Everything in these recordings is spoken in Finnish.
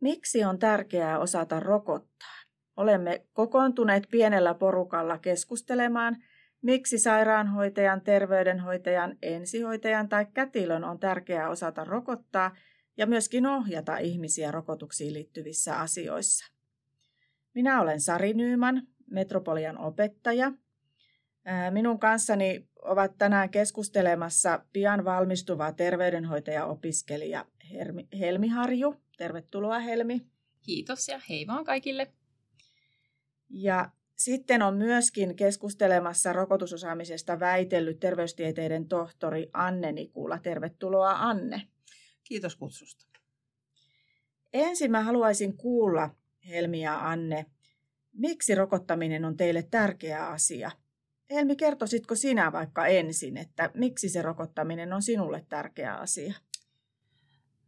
Miksi on tärkeää osata rokottaa? Olemme kokoontuneet pienellä porukalla keskustelemaan, miksi sairaanhoitajan, terveydenhoitajan, ensihoitajan tai kätilön on tärkeää osata rokottaa ja myöskin ohjata ihmisiä rokotuksiin liittyvissä asioissa. Minä olen Sari Nyyman, Metropolian opettaja. Minun kanssani ovat tänään keskustelemassa pian valmistuva terveydenhoitaja-opiskelija Helmi Harju. Tervetuloa Helmi. Kiitos ja hei vaan kaikille. Ja sitten on myöskin keskustelemassa rokotusosaamisesta väitellyt terveystieteiden tohtori Anne Nikula. Tervetuloa Anne. Kiitos kutsusta. Ensin mä haluaisin kuulla, Helmi ja Anne, miksi rokottaminen on teille tärkeä asia? Helmi, kertoisitko sinä vaikka ensin, että miksi se rokottaminen on sinulle tärkeä asia?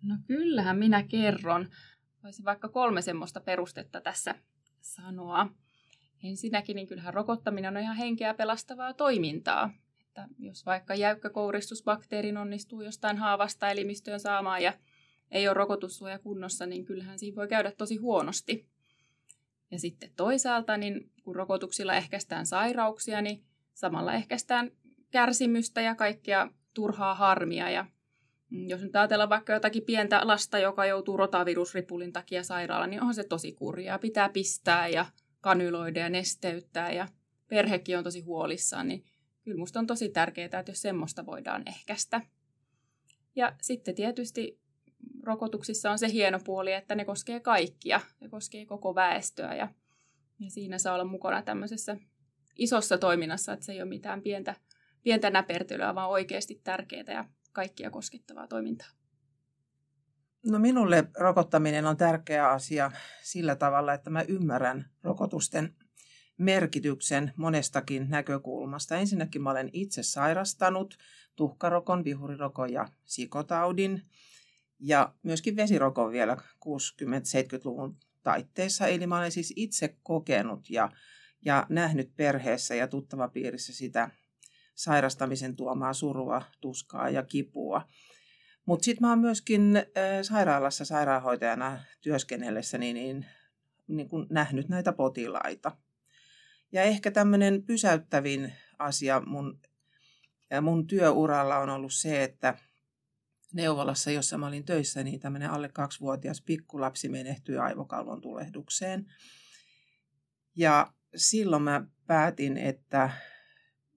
No kyllähän minä kerron. Voisin vaikka kolme semmoista perustetta tässä sanoa. Ensinnäkin niin kyllähän rokottaminen on ihan henkeä pelastavaa toimintaa. Että jos vaikka jäykkä kouristusbakteerin onnistuu jostain haavasta elimistöön saamaan ja ei ole rokotussuoja kunnossa, niin kyllähän siinä voi käydä tosi huonosti. Ja sitten toisaalta, niin kun rokotuksilla ehkäistään sairauksia, niin samalla ehkäistään kärsimystä ja kaikkea turhaa harmia. Ja jos nyt ajatellaan vaikka jotakin pientä lasta, joka joutuu rotavirusripulin takia sairaalaan, niin onhan se tosi kurjaa. Pitää pistää ja kanyloida ja nesteyttää ja perhekin on tosi huolissaan, niin kyllä musta on tosi tärkeää, että jos semmoista voidaan ehkäistä. Ja sitten tietysti rokotuksissa on se hieno puoli, että ne koskee kaikkia, ne koskee koko väestöä ja, ja siinä saa olla mukana tämmöisessä isossa toiminnassa, että se ei ole mitään pientä, pientä näpertelyä, vaan oikeasti tärkeää ja kaikkia koskettavaa toimintaa. No minulle rokottaminen on tärkeä asia sillä tavalla, että mä ymmärrän rokotusten merkityksen monestakin näkökulmasta. Ensinnäkin mä olen itse sairastanut tuhkarokon, vihurirokon ja sikotaudin ja myöskin vesirokon vielä 60-70-luvun taitteessa. Eli mä olen siis itse kokenut ja, ja nähnyt perheessä ja tuttavapiirissä sitä sairastamisen tuomaa surua, tuskaa ja kipua. Mutta sitten mä oon myöskin sairaalassa sairaanhoitajana työskennellessäni niin, niin kun nähnyt näitä potilaita. Ja ehkä tämmöinen pysäyttävin asia mun, mun työuralla on ollut se, että neuvolassa, jossa mä olin töissä, niin tämmöinen alle kaksivuotias pikkulapsi menehtyi aivokalvon tulehdukseen. Ja silloin mä päätin, että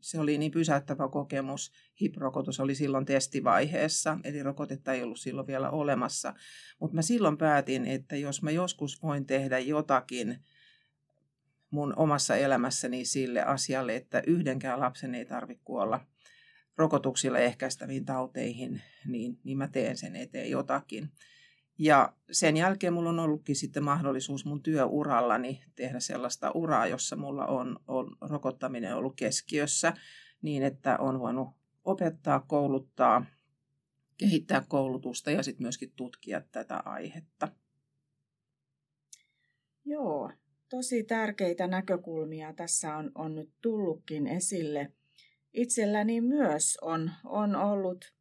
se oli niin pysäyttävä kokemus. HIP-rokotus oli silloin testivaiheessa, eli rokotetta ei ollut silloin vielä olemassa. Mutta mä silloin päätin, että jos mä joskus voin tehdä jotakin mun omassa elämässäni sille asialle, että yhdenkään lapsen ei tarvitse kuolla rokotuksilla ehkäistäviin tauteihin, niin, niin mä teen sen eteen jotakin. Ja sen jälkeen mulla on ollutkin sitten mahdollisuus mun työurallani tehdä sellaista uraa, jossa mulla on, on rokottaminen ollut keskiössä niin, että on voinut opettaa, kouluttaa, kehittää koulutusta ja sitten myöskin tutkia tätä aihetta. Joo, tosi tärkeitä näkökulmia tässä on, on nyt tullutkin esille. Itselläni myös on, on ollut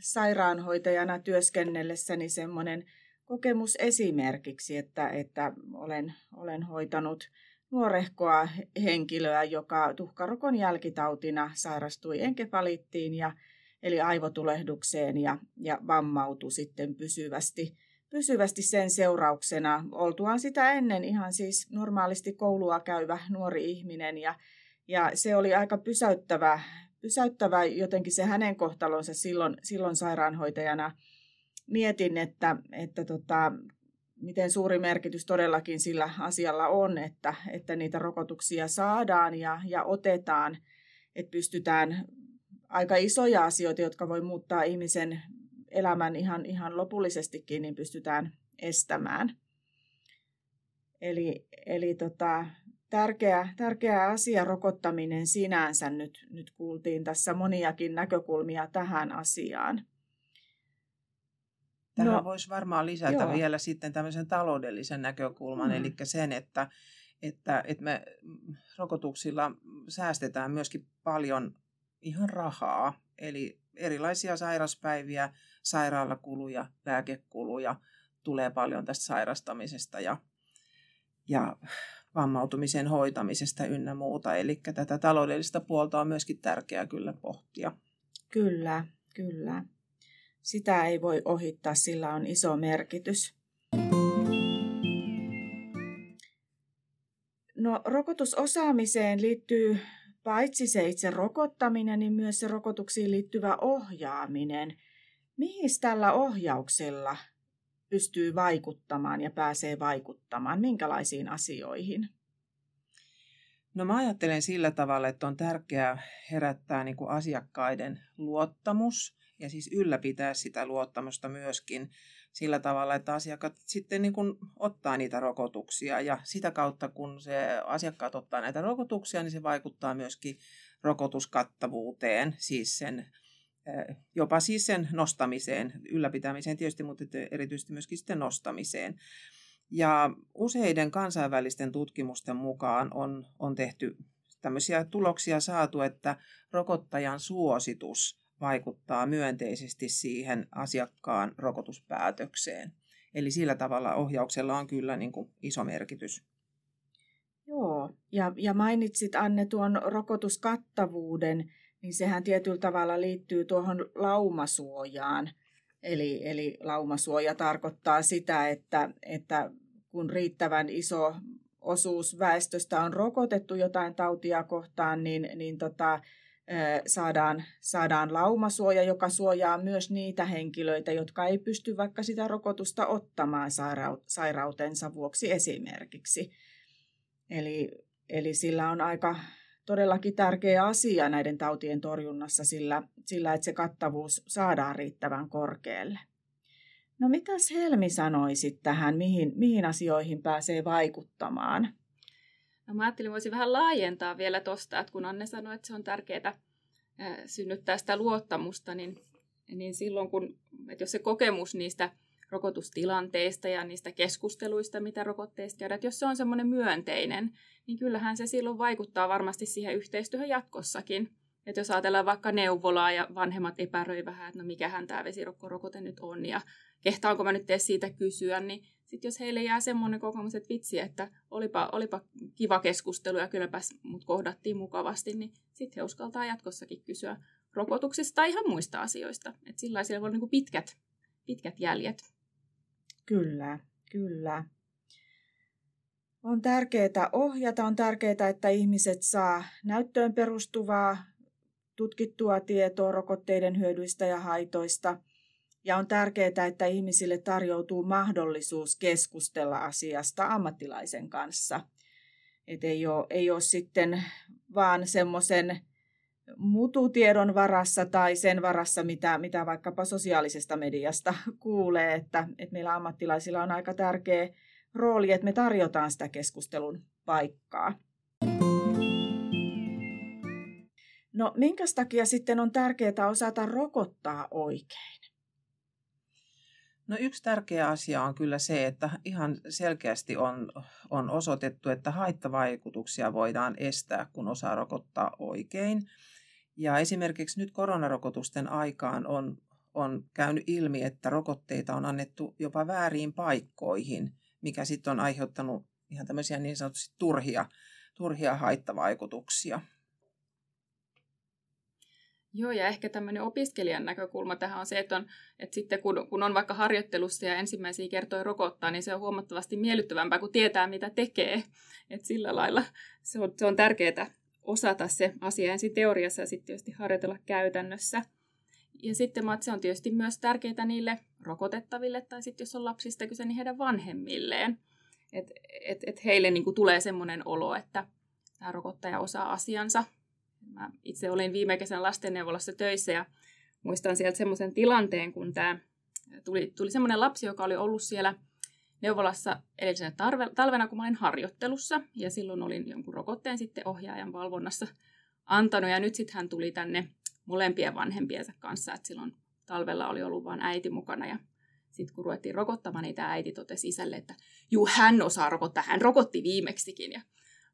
sairaanhoitajana työskennellessäni semmoinen kokemus esimerkiksi, että, että olen, olen hoitanut nuorehkoa henkilöä, joka tuhkarokon jälkitautina sairastui enkefalittiin ja, eli aivotulehdukseen ja, ja vammautui sitten pysyvästi, pysyvästi sen seurauksena. Oltuaan sitä ennen ihan siis normaalisti koulua käyvä nuori ihminen ja, ja se oli aika pysäyttävä, pysäyttävä jotenkin se hänen kohtalonsa silloin, silloin sairaanhoitajana. Mietin, että, että tota, miten suuri merkitys todellakin sillä asialla on, että, että niitä rokotuksia saadaan ja, ja otetaan, että pystytään aika isoja asioita, jotka voi muuttaa ihmisen elämän ihan, ihan lopullisestikin, niin pystytään estämään. Eli, eli tota, tärkeä, tärkeä asia rokottaminen sinänsä. Nyt, nyt kuultiin tässä moniakin näkökulmia tähän asiaan. Tähän no, voisi varmaan lisätä joo. vielä sitten tämmöisen taloudellisen näkökulman, mm. eli sen, että, että, että me rokotuksilla säästetään myöskin paljon ihan rahaa, eli erilaisia sairaspäiviä, sairaalakuluja, lääkekuluja, tulee paljon tästä sairastamisesta ja, ja vammautumisen hoitamisesta ynnä muuta. Eli tätä taloudellista puolta on myöskin tärkeää kyllä pohtia. Kyllä, kyllä. Sitä ei voi ohittaa, sillä on iso merkitys. No, rokotusosaamiseen liittyy paitsi se itse rokottaminen, niin myös se rokotuksiin liittyvä ohjaaminen. Mihin tällä ohjauksella pystyy vaikuttamaan ja pääsee vaikuttamaan? Minkälaisiin asioihin? No mä ajattelen sillä tavalla, että on tärkeää herättää niin kuin asiakkaiden luottamus ja siis ylläpitää sitä luottamusta myöskin sillä tavalla, että asiakkaat sitten niin kuin ottaa niitä rokotuksia ja sitä kautta, kun se asiakkaat ottaa näitä rokotuksia, niin se vaikuttaa myöskin rokotuskattavuuteen, siis sen jopa siis sen nostamiseen, ylläpitämiseen tietysti, mutta erityisesti myöskin sitten nostamiseen. Ja useiden kansainvälisten tutkimusten mukaan on, on tehty tämmöisiä tuloksia saatu, että rokottajan suositus vaikuttaa myönteisesti siihen asiakkaan rokotuspäätökseen. Eli sillä tavalla ohjauksella on kyllä niin kuin iso merkitys. Joo, ja, ja mainitsit Anne tuon rokotuskattavuuden, niin sehän tietyllä tavalla liittyy tuohon laumasuojaan. Eli, eli laumasuoja tarkoittaa sitä, että, että kun riittävän iso osuus väestöstä on rokotettu jotain tautia kohtaan, niin, niin tota, saadaan, saadaan laumasuoja, joka suojaa myös niitä henkilöitä, jotka ei pysty vaikka sitä rokotusta ottamaan sairautensa vuoksi esimerkiksi. Eli, eli sillä on aika todellakin tärkeä asia näiden tautien torjunnassa sillä, sillä että se kattavuus saadaan riittävän korkealle. No mitäs Helmi sanoisit tähän, mihin, mihin asioihin pääsee vaikuttamaan? No mä ajattelin, voisin vähän laajentaa vielä tuosta, että kun Anne sanoi, että se on tärkeää synnyttää sitä luottamusta, niin, niin silloin kun, että jos se kokemus niistä rokotustilanteista ja niistä keskusteluista, mitä rokotteista käydään, että jos se on semmoinen myönteinen, niin kyllähän se silloin vaikuttaa varmasti siihen yhteistyöhön jatkossakin. Että jos ajatellaan vaikka neuvolaa ja vanhemmat epäröi vähän, että no mikähän tämä vesirokkorokote nyt on ja kehtaanko mä nyt tee siitä kysyä, niin sitten jos heille jää semmoinen kokemus, että vitsi, että olipa, olipa kiva keskustelu ja kylläpäs mut kohdattiin mukavasti, niin sitten he uskaltaa jatkossakin kysyä rokotuksista tai ihan muista asioista. Että sillä voi olla niin pitkät, pitkät jäljet. Kyllä, kyllä. On tärkeää ohjata, on tärkeää, että ihmiset saa näyttöön perustuvaa tutkittua tietoa rokotteiden hyödyistä ja haitoista – ja on tärkeää, että ihmisille tarjoutuu mahdollisuus keskustella asiasta ammattilaisen kanssa. Et ei, ole, ei ole sitten vaan semmoisen mututiedon varassa tai sen varassa, mitä, mitä vaikkapa sosiaalisesta mediasta kuulee, että, että meillä ammattilaisilla on aika tärkeä rooli, että me tarjotaan sitä keskustelun paikkaa. No minkä takia sitten on tärkeää osata rokottaa oikein? No yksi tärkeä asia on kyllä se, että ihan selkeästi on, on osoitettu, että haittavaikutuksia voidaan estää, kun osaa rokottaa oikein. Ja esimerkiksi nyt koronarokotusten aikaan on, on käynyt ilmi, että rokotteita on annettu jopa vääriin paikkoihin, mikä sitten on aiheuttanut ihan tämmöisiä niin sanotusti turhia, turhia haittavaikutuksia. Joo, ja ehkä tämmöinen opiskelijan näkökulma tähän on se, että, on, että sitten kun, kun on vaikka harjoittelussa ja ensimmäisiä kertoja rokottaa, niin se on huomattavasti miellyttävämpää, kun tietää, mitä tekee. Että sillä lailla se on, se on tärkeää osata se asia ensin teoriassa ja sitten tietysti harjoitella käytännössä. Ja sitten se on tietysti myös tärkeää niille rokotettaville, tai sitten jos on lapsista kyse, niin heidän vanhemmilleen. Että et, et heille niin tulee semmoinen olo, että tämä rokottaja osaa asiansa Mä itse olin viime kesän lastenneuvolassa töissä ja muistan sieltä semmoisen tilanteen, kun tämä tuli, tuli semmoinen lapsi, joka oli ollut siellä neuvolassa edellisenä tarve, talvena, kun mä olin harjoittelussa. Ja silloin olin jonkun rokotteen sitten ohjaajan valvonnassa antanut. Ja nyt sitten hän tuli tänne molempien vanhempiensa kanssa, että silloin talvella oli ollut vain äiti mukana. Ja sitten kun ruvettiin rokottamaan, niin tämä äiti totesi isälle, että juu, hän osaa rokottaa, hän rokotti viimeksikin. Ja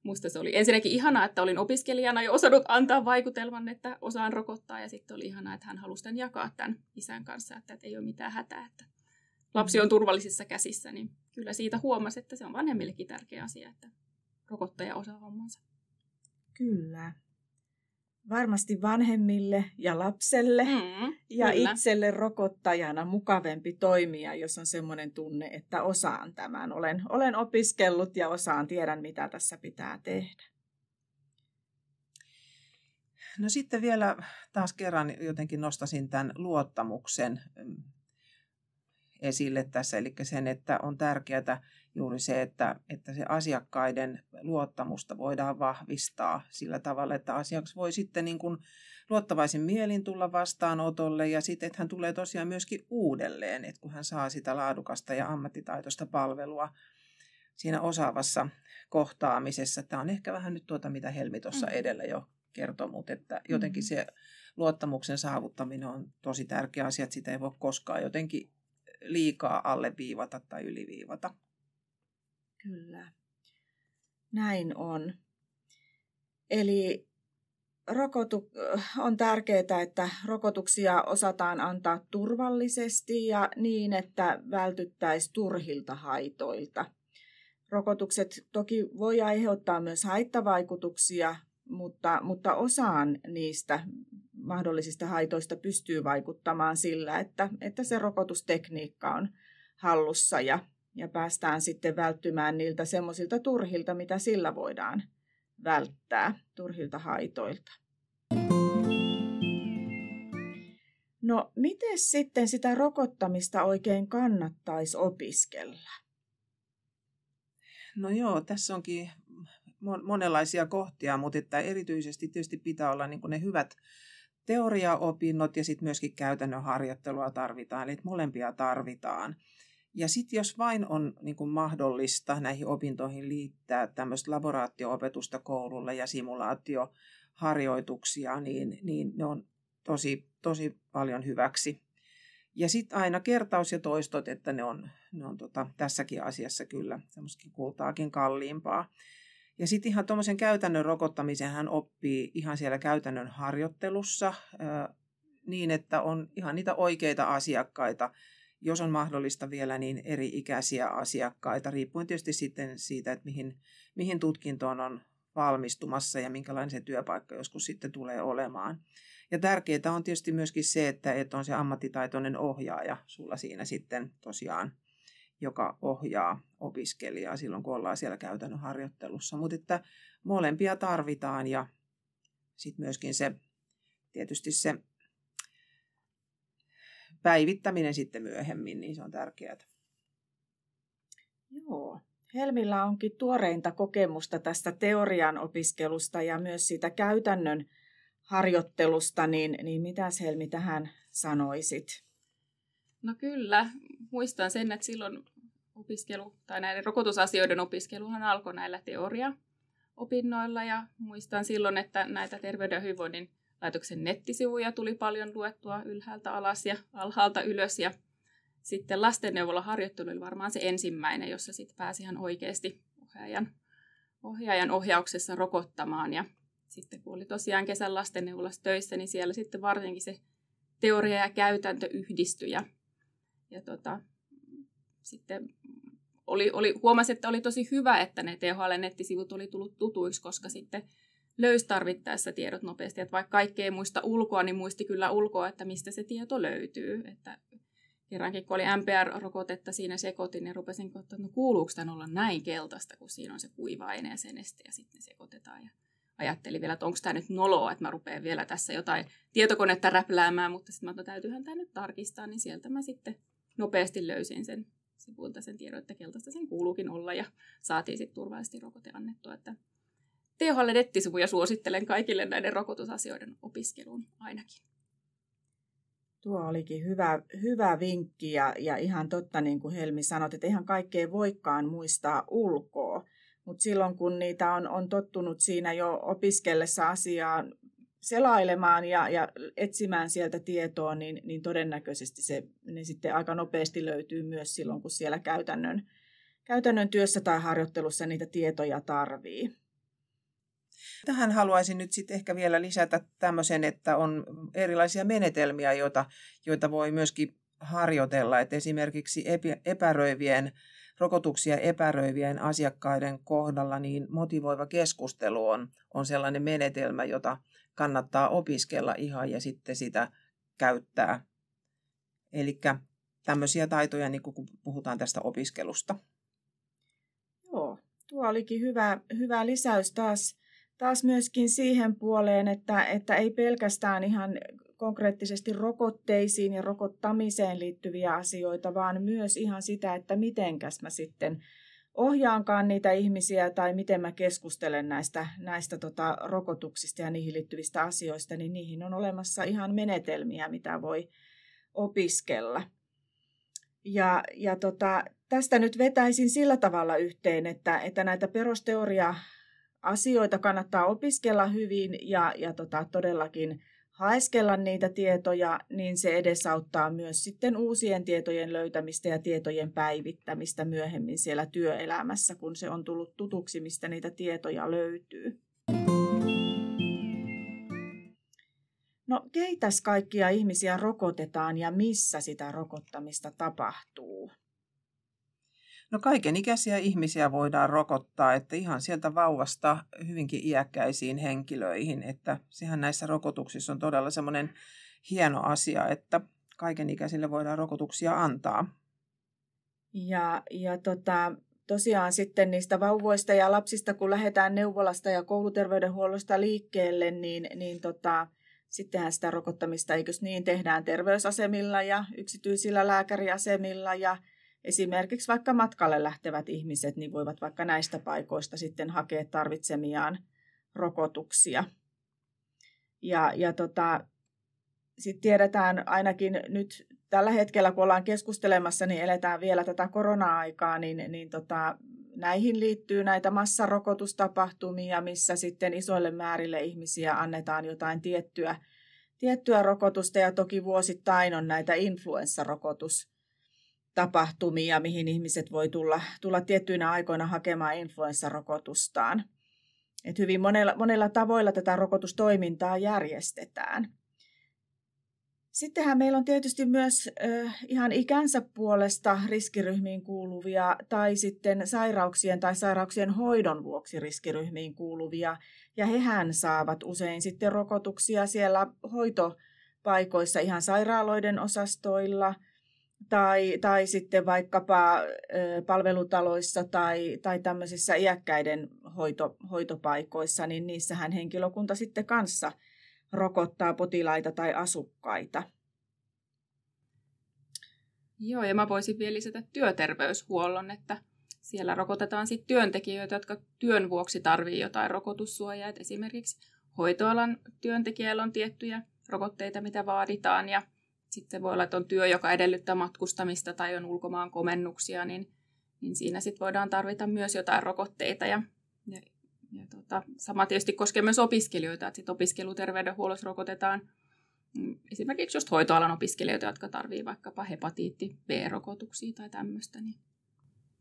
musta se oli ensinnäkin ihanaa, että olin opiskelijana jo osannut antaa vaikutelman, että osaan rokottaa. Ja sitten oli ihanaa, että hän halusi tämän jakaa tämän isän kanssa, että, että ei ole mitään hätää, että lapsi on turvallisissa käsissä, niin kyllä siitä huomasi, että se on vanhemmillekin tärkeä asia, että rokottaja osaa hommansa. Kyllä. Varmasti vanhemmille ja lapselle Mm, ja kyllä. itselle rokottajana mukavempi toimia, jos on semmoinen tunne, että osaan tämän. Olen, olen opiskellut ja osaan, tiedän mitä tässä pitää tehdä. No sitten vielä taas kerran jotenkin nostasin tämän luottamuksen esille tässä, eli sen, että on tärkeää juuri se, että, että se asiakkaiden luottamusta voidaan vahvistaa sillä tavalla, että asiakas voi sitten niin kuin luottavaisin mielin tulla vastaanotolle ja sitten, että hän tulee tosiaan myöskin uudelleen, että kun hän saa sitä laadukasta ja ammattitaitoista palvelua siinä osaavassa kohtaamisessa. Tämä on ehkä vähän nyt tuota, mitä Helmi tuossa Mm. edellä jo kertoi, mutta että jotenkin Mm. se luottamuksen saavuttaminen on tosi tärkeä asia, että sitä ei voi koskaan jotenkin liikaa alleviivata tai yliviivata. Kyllä. Näin on. Eli rokotu, on tärkeää, että rokotuksia osataan antaa turvallisesti ja niin, että vältyttäisiin turhilta haitoilta. Rokotukset toki voi aiheuttaa myös haittavaikutuksia, mutta, mutta osaan niistä mahdollisista haitoista pystyy vaikuttamaan sillä, että, että se rokotustekniikka on hallussa ja, ja päästään sitten välttymään niiltä semmoisilta turhilta, mitä sillä voidaan välttää, turhilta haitoilta. No, miten sitten sitä rokottamista oikein kannattaisi opiskella? No joo, tässä onkin monenlaisia kohtia, mutta että erityisesti tietysti pitää olla niin ne hyvät teoriaopinnot ja sitten myöskin käytännön harjoittelua tarvitaan, eli molempia tarvitaan. Ja sitten jos vain on niin kuin mahdollista näihin opintoihin liittää tämmöistä laboraattio-opetusta koululle ja simulaatioharjoituksia, niin, niin ne on tosi, tosi paljon hyväksi. Ja sitten aina kertaus ja toistot, että ne on, ne on tota, tässäkin asiassa kyllä semmoista kultaakin kalliimpaa. Ja sitten ihan tuommoisen käytännön rokottamisen hän oppii ihan siellä käytännön harjoittelussa niin, että on ihan niitä oikeita asiakkaita, jos on mahdollista vielä, niin eri ikäisiä asiakkaita, riippuen tietysti sitten siitä, että mihin, mihin tutkintoon on valmistumassa ja minkälainen se työpaikka joskus sitten tulee olemaan. Ja tärkeää on tietysti myöskin se, että, että on se ammattitaitoinen ohjaaja sulla siinä sitten tosiaan, joka ohjaa opiskelijaa silloin, kun ollaan siellä käytännön harjoittelussa. Mutta että molempia tarvitaan ja sitten myöskin se, tietysti se päivittäminen sitten myöhemmin, niin se on tärkeää. Joo. Helmillä onkin tuoreinta kokemusta tästä teorian opiskelusta ja myös siitä käytännön harjoittelusta, niin, niin mitäs Helmi tähän sanoisit? No kyllä, muistan sen, että silloin opiskelu tai näiden rokotusasioiden opiskeluhan alkoi näillä teoria-opinnoilla ja muistan silloin, että näitä terveyden ja hyvinvoinnin laitoksen nettisivuja tuli paljon luettua ylhäältä alas ja alhaalta ylös ja sitten lastenneuvolla harjoittelu oli varmaan se ensimmäinen, jossa sitten pääsi ihan oikeasti ohjaajan, ohjaajan ohjauksessa rokottamaan ja sitten kun oli tosiaan kesän lastenneuvolassa töissä, niin siellä sitten varsinkin se teoria ja käytäntö yhdistyi ja, ja tota, sitten oli, oli, huomasi, että oli tosi hyvä, että ne THL-nettisivut oli tullut tutuiksi, koska sitten löysi tarvittaessa tiedot nopeasti. Että vaikka kaikki ei muista ulkoa, niin muisti kyllä ulkoa, että mistä se tieto löytyy. Että kerrankin, kun oli MPR-rokotetta siinä sekoitin, niin rupesin katsomaan, että no kuuluuko tämän olla näin keltaista, kun siinä on se kuiva-aine ja sen este, ja sitten sekoitetaan. Ja ajattelin vielä, että onko tämä nyt noloa, että mä rupean vielä tässä jotain tietokonetta räpläämään, mutta sitten mä että täytyyhän tämä nyt tarkistaa, niin sieltä mä sitten nopeasti löysin sen sivulta sen tiedon, että keltaista sen kuuluukin olla, ja saatiin sitten turvallisesti rokote annettua, että THL-nettisivuja suosittelen kaikille näiden rokotusasioiden opiskeluun ainakin. Tuo olikin hyvä, hyvä vinkki ja, ja ihan totta, niin kuin Helmi sanoi, että ihan kaikkea voikaan muistaa ulkoa. Mutta silloin kun niitä on, on tottunut siinä jo opiskellessa asiaa selailemaan ja, ja etsimään sieltä tietoa, niin, niin todennäköisesti se, ne sitten aika nopeasti löytyy myös silloin, kun siellä käytännön, käytännön työssä tai harjoittelussa niitä tietoja tarvii. Tähän haluaisin nyt sitten ehkä vielä lisätä tämmöisen, että on erilaisia menetelmiä, joita, joita voi myöskin harjoitella, että esimerkiksi epäröivien rokotuksia epäröivien asiakkaiden kohdalla niin motivoiva keskustelu on, on sellainen menetelmä, jota kannattaa opiskella ihan ja sitten sitä käyttää. Eli tämmöisiä taitoja, niin kun puhutaan tästä opiskelusta. Joo, tuo olikin hyvä, hyvä lisäys taas, taas myöskin siihen puoleen, että, että ei pelkästään ihan konkreettisesti rokotteisiin ja rokottamiseen liittyviä asioita, vaan myös ihan sitä, että mitenkäs mä sitten ohjaankaan niitä ihmisiä tai miten mä keskustelen näistä, näistä tota, rokotuksista ja niihin liittyvistä asioista, niin niihin on olemassa ihan menetelmiä, mitä voi opiskella. Ja, ja tota, tästä nyt vetäisin sillä tavalla yhteen, että, että näitä perusteoria asioita kannattaa opiskella hyvin ja, ja tota, todellakin haeskella niitä tietoja, niin se edesauttaa myös sitten uusien tietojen löytämistä ja tietojen päivittämistä myöhemmin siellä työelämässä, kun se on tullut tutuksi, mistä niitä tietoja löytyy. No, keitäs kaikkia ihmisiä rokotetaan ja missä sitä rokottamista tapahtuu? No kaikenikäisiä ihmisiä voidaan rokottaa, että ihan sieltä vauvasta hyvinkin iäkkäisiin henkilöihin, että sehän näissä rokotuksissa on todella semmoinen hieno asia, että kaikenikäisille voidaan rokotuksia antaa. Ja, ja tota, tosiaan sitten niistä vauvoista ja lapsista, kun lähdetään neuvolasta ja kouluterveydenhuollosta liikkeelle, niin, niin tota, sittenhän sitä rokottamista, eikös niin, tehdään terveysasemilla ja yksityisillä lääkäriasemilla ja esimerkiksi vaikka matkalle lähtevät ihmiset niin voivat vaikka näistä paikoista sitten hakea tarvitsemiaan rokotuksia. Ja, ja tota, sitten tiedetään ainakin nyt tällä hetkellä, kun ollaan keskustelemassa, niin eletään vielä tätä korona-aikaa, niin, niin tota, näihin liittyy näitä massarokotustapahtumia, missä sitten isoille määrille ihmisiä annetaan jotain tiettyä, tiettyä rokotusta, ja toki vuosittain on näitä influenssarokotus tapahtumia, mihin ihmiset voi tulla, tulla tiettyinä aikoina hakemaan influenssarokotustaan. Et hyvin monella, monella tavoilla tätä rokotustoimintaa järjestetään. Sittenhän meillä on tietysti myös äh, ihan ikänsä puolesta riskiryhmiin kuuluvia tai sitten sairauksien tai sairauksien hoidon vuoksi riskiryhmiin kuuluvia. Ja hehän saavat usein sitten rokotuksia siellä hoitopaikoissa ihan sairaaloiden osastoilla – tai, tai sitten vaikkapa palvelutaloissa tai, tai tämmöisissä iäkkäiden hoito, hoitopaikoissa, niin niissähän henkilökunta sitten kanssa rokottaa potilaita tai asukkaita. Joo, ja mä voisin vielä lisätä työterveyshuollon, että siellä rokotetaan sitten työntekijöitä, jotka työn vuoksi tarvii jotain rokotussuojaa. Et esimerkiksi hoitoalan työntekijällä on tiettyjä rokotteita, mitä vaaditaan, ja sitten voi olla, että on työ, joka edellyttää matkustamista tai on ulkomaan komennuksia, niin, niin siinä sitten voidaan tarvita myös jotain rokotteita. Ja, ja, ja tota, sama tietysti koskee myös opiskelijoita, että sitten opiskeluterveydenhuollossa rokotetaan mm, esimerkiksi just hoitoalan opiskelijoita, jotka tarvitsevat vaikkapa hepatiitti B-rokotuksia tai tämmöistä, niin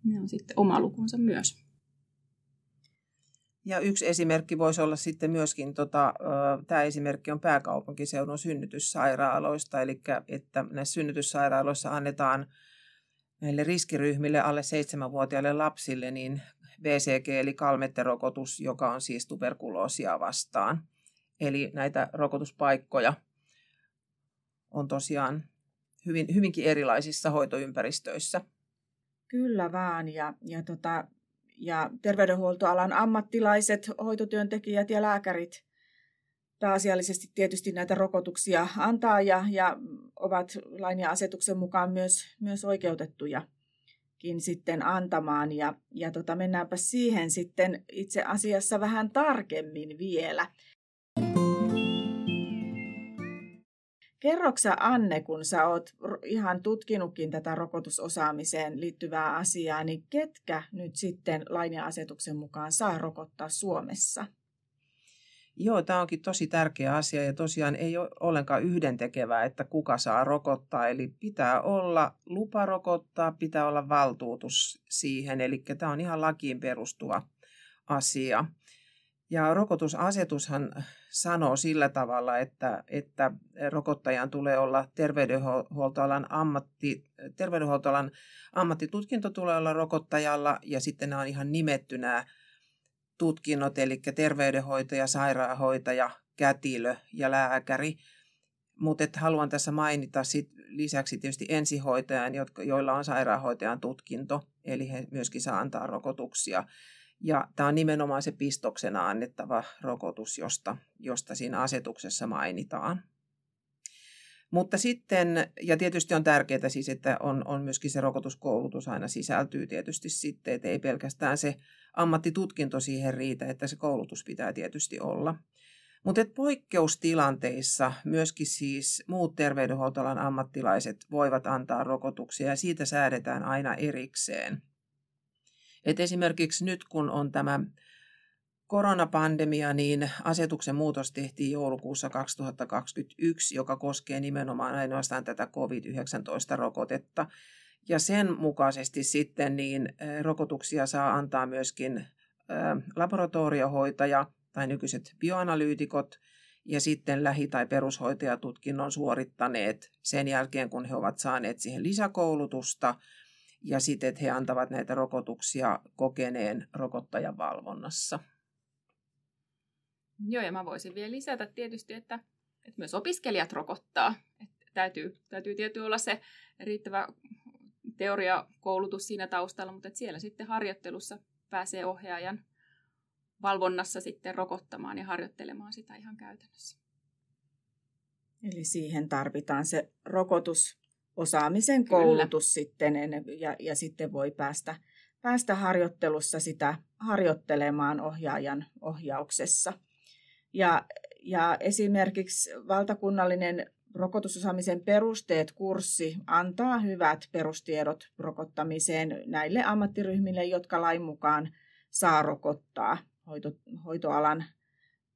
ne on sitten oma lukunsa myös. Ja yksi esimerkki voisi olla sitten myöskin, tota, tämä esimerkki on pääkaupunkiseudun synnytyssairaaloista, eli että näissä synnytyssairaaloissa annetaan näille riskiryhmille alle 7-vuotiaille lapsille niin BCG eli kalmetterokotus, joka on siis tuberkuloosia vastaan. Eli näitä rokotuspaikkoja on tosiaan hyvin, hyvinkin erilaisissa hoitoympäristöissä. Kyllä vaan, ja, ja tota, ja terveydenhuoltoalan ammattilaiset, hoitotyöntekijät ja lääkärit pääasiallisesti tietysti näitä rokotuksia antaa ja, ja ovat lain ja asetuksen mukaan myös, myös oikeutettujakin sitten antamaan. Ja, ja tota, mennäänpä siihen sitten itse asiassa vähän tarkemmin vielä. Kerroksa Anne, kun sä oot ihan tutkinutkin tätä rokotusosaamiseen liittyvää asiaa, niin ketkä nyt sitten lain ja asetuksen mukaan saa rokottaa Suomessa? Joo, tämä onkin tosi tärkeä asia ja tosiaan ei ole ollenkaan yhdentekevää, että kuka saa rokottaa. Eli pitää olla lupa rokottaa, pitää olla valtuutus siihen. Eli tämä on ihan lakiin perustuva asia. Ja rokotusasetushan sanoo sillä tavalla, että, että rokottajan tulee olla terveydenhuoltoalan, ammatti, terveydenhuoltoalan ammattitutkinto tulee olla rokottajalla ja sitten nämä on ihan nimetty nämä tutkinnot, eli terveydenhoitaja, sairaanhoitaja, kätilö ja lääkäri. Mutta haluan tässä mainita sit lisäksi tietysti ensihoitajan, jotka, joilla on sairaanhoitajan tutkinto, eli he myöskin saa antaa rokotuksia. Ja tämä on nimenomaan se pistoksena annettava rokotus, josta, josta siinä asetuksessa mainitaan. Mutta sitten, ja tietysti on tärkeää siis, että on, on myöskin se rokotuskoulutus aina sisältyy tietysti sitten, että ei pelkästään se ammattitutkinto siihen riitä, että se koulutus pitää tietysti olla. Mutta poikkeustilanteissa myöskin siis muut terveydenhuoltoalan ammattilaiset voivat antaa rokotuksia ja siitä säädetään aina erikseen. Et esimerkiksi nyt kun on tämä koronapandemia, niin asetuksen muutos tehtiin joulukuussa 2021, joka koskee nimenomaan ainoastaan tätä COVID-19-rokotetta. Ja sen mukaisesti sitten niin rokotuksia saa antaa myöskin laboratoriohoitaja tai nykyiset bioanalyytikot ja sitten lähi- tai perushoitajatutkinnon suorittaneet sen jälkeen, kun he ovat saaneet siihen lisäkoulutusta ja sitten, että he antavat näitä rokotuksia kokeneen rokottajan valvonnassa. Joo, ja mä voisin vielä lisätä tietysti, että, että myös opiskelijat rokottaa. Että täytyy, täytyy tietysti olla se riittävä teoriakoulutus siinä taustalla, mutta että siellä sitten harjoittelussa pääsee ohjaajan valvonnassa sitten rokottamaan ja harjoittelemaan sitä ihan käytännössä. Eli siihen tarvitaan se rokotusosaamisen koulutus Kyllä. sitten ja, ja sitten voi päästä, päästä harjoittelussa sitä harjoittelemaan ohjaajan ohjauksessa. Ja, ja esimerkiksi valtakunnallinen rokotusosaamisen perusteet kurssi antaa hyvät perustiedot rokottamiseen näille ammattiryhmille, jotka lain mukaan saa rokottaa hoito, hoitoalan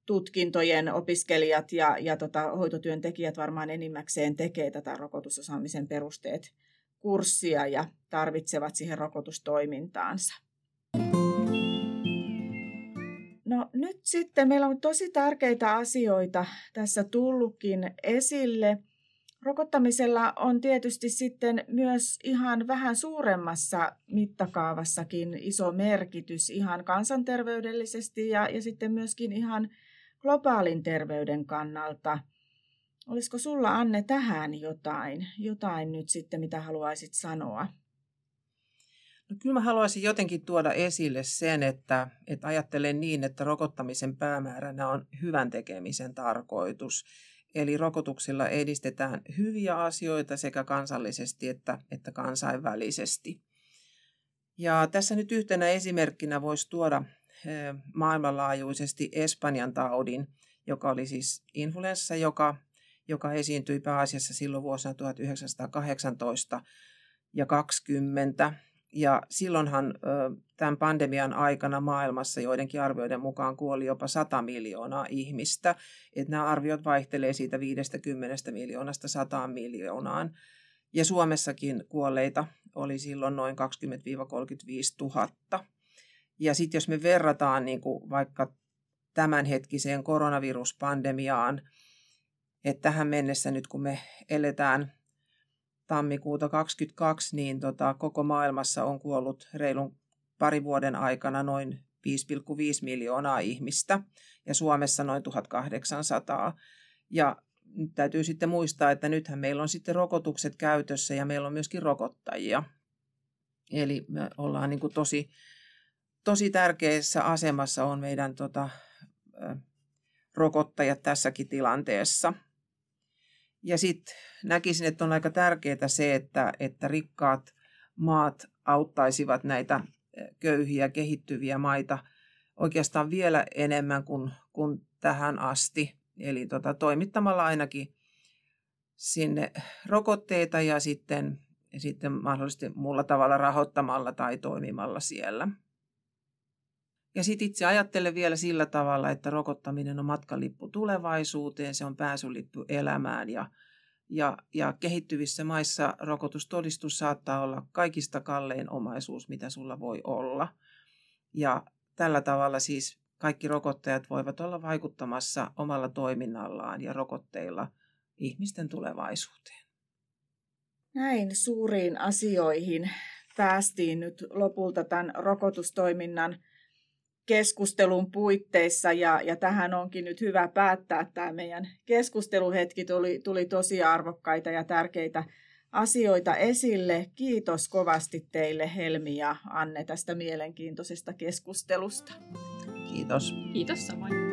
tutkintojen opiskelijat ja, ja tota, hoitotyöntekijät varmaan enimmäkseen tekee tätä rokotusosaamisen perusteet kurssia ja tarvitsevat siihen rokotustoimintaansa. No nyt sitten meillä on tosi tärkeitä asioita tässä tullutkin esille. Rokottamisella on tietysti sitten myös ihan vähän suuremmassa mittakaavassakin iso merkitys ihan kansanterveydellisesti ja, ja sitten myöskin ihan globaalin terveyden kannalta. Olisiko sulla Anne tähän jotain, jotain nyt sitten, mitä haluaisit sanoa? No kyllä mä haluaisin jotenkin tuoda esille sen, että, että ajattelen niin, että rokottamisen päämääränä on hyvän tekemisen tarkoitus. Eli rokotuksilla edistetään hyviä asioita sekä kansallisesti että, että kansainvälisesti. Ja tässä nyt yhtenä esimerkkinä voisi tuoda maailmanlaajuisesti Espanjan taudin, joka oli siis influenssa, joka, joka esiintyi pääasiassa silloin vuosina 1918 ja 20. Ja silloinhan tämän pandemian aikana maailmassa joidenkin arvioiden mukaan kuoli jopa 100 miljoonaa ihmistä. Että nämä arviot vaihtelee siitä 50 miljoonasta 100 miljoonaan. Ja Suomessakin kuolleita oli silloin noin 20-35 000. Ja sitten jos me verrataan niin kuin vaikka tämänhetkiseen koronaviruspandemiaan, että tähän mennessä nyt kun me eletään tammikuuta 2022, niin tota, koko maailmassa on kuollut reilun pari vuoden aikana noin 5,5 miljoonaa ihmistä ja Suomessa noin 1800. Ja nyt täytyy sitten muistaa, että nythän meillä on sitten rokotukset käytössä ja meillä on myöskin rokottajia. Eli me ollaan niin kuin tosi, tosi tärkeässä asemassa on meidän tota, rokottajat tässäkin tilanteessa. Ja sitten näkisin, että on aika tärkeää se, että, että rikkaat maat auttaisivat näitä köyhiä, kehittyviä maita oikeastaan vielä enemmän kuin, kuin tähän asti. Eli tota, toimittamalla ainakin sinne rokotteita ja sitten, sitten mahdollisesti muulla tavalla rahoittamalla tai toimimalla siellä. Ja sitten itse ajattelen vielä sillä tavalla, että rokottaminen on matkalippu tulevaisuuteen, se on pääsylippu elämään ja, ja, ja kehittyvissä maissa rokotustodistus saattaa olla kaikista kallein omaisuus, mitä sulla voi olla. Ja tällä tavalla siis kaikki rokottajat voivat olla vaikuttamassa omalla toiminnallaan ja rokotteilla ihmisten tulevaisuuteen. Näin suuriin asioihin päästiin nyt lopulta tämän rokotustoiminnan keskustelun puitteissa ja, ja tähän onkin nyt hyvä päättää tämä meidän keskusteluhetki. Tuli, tuli tosi arvokkaita ja tärkeitä asioita esille. Kiitos kovasti teille Helmi ja Anne tästä mielenkiintoisesta keskustelusta. Kiitos. Kiitos samoin.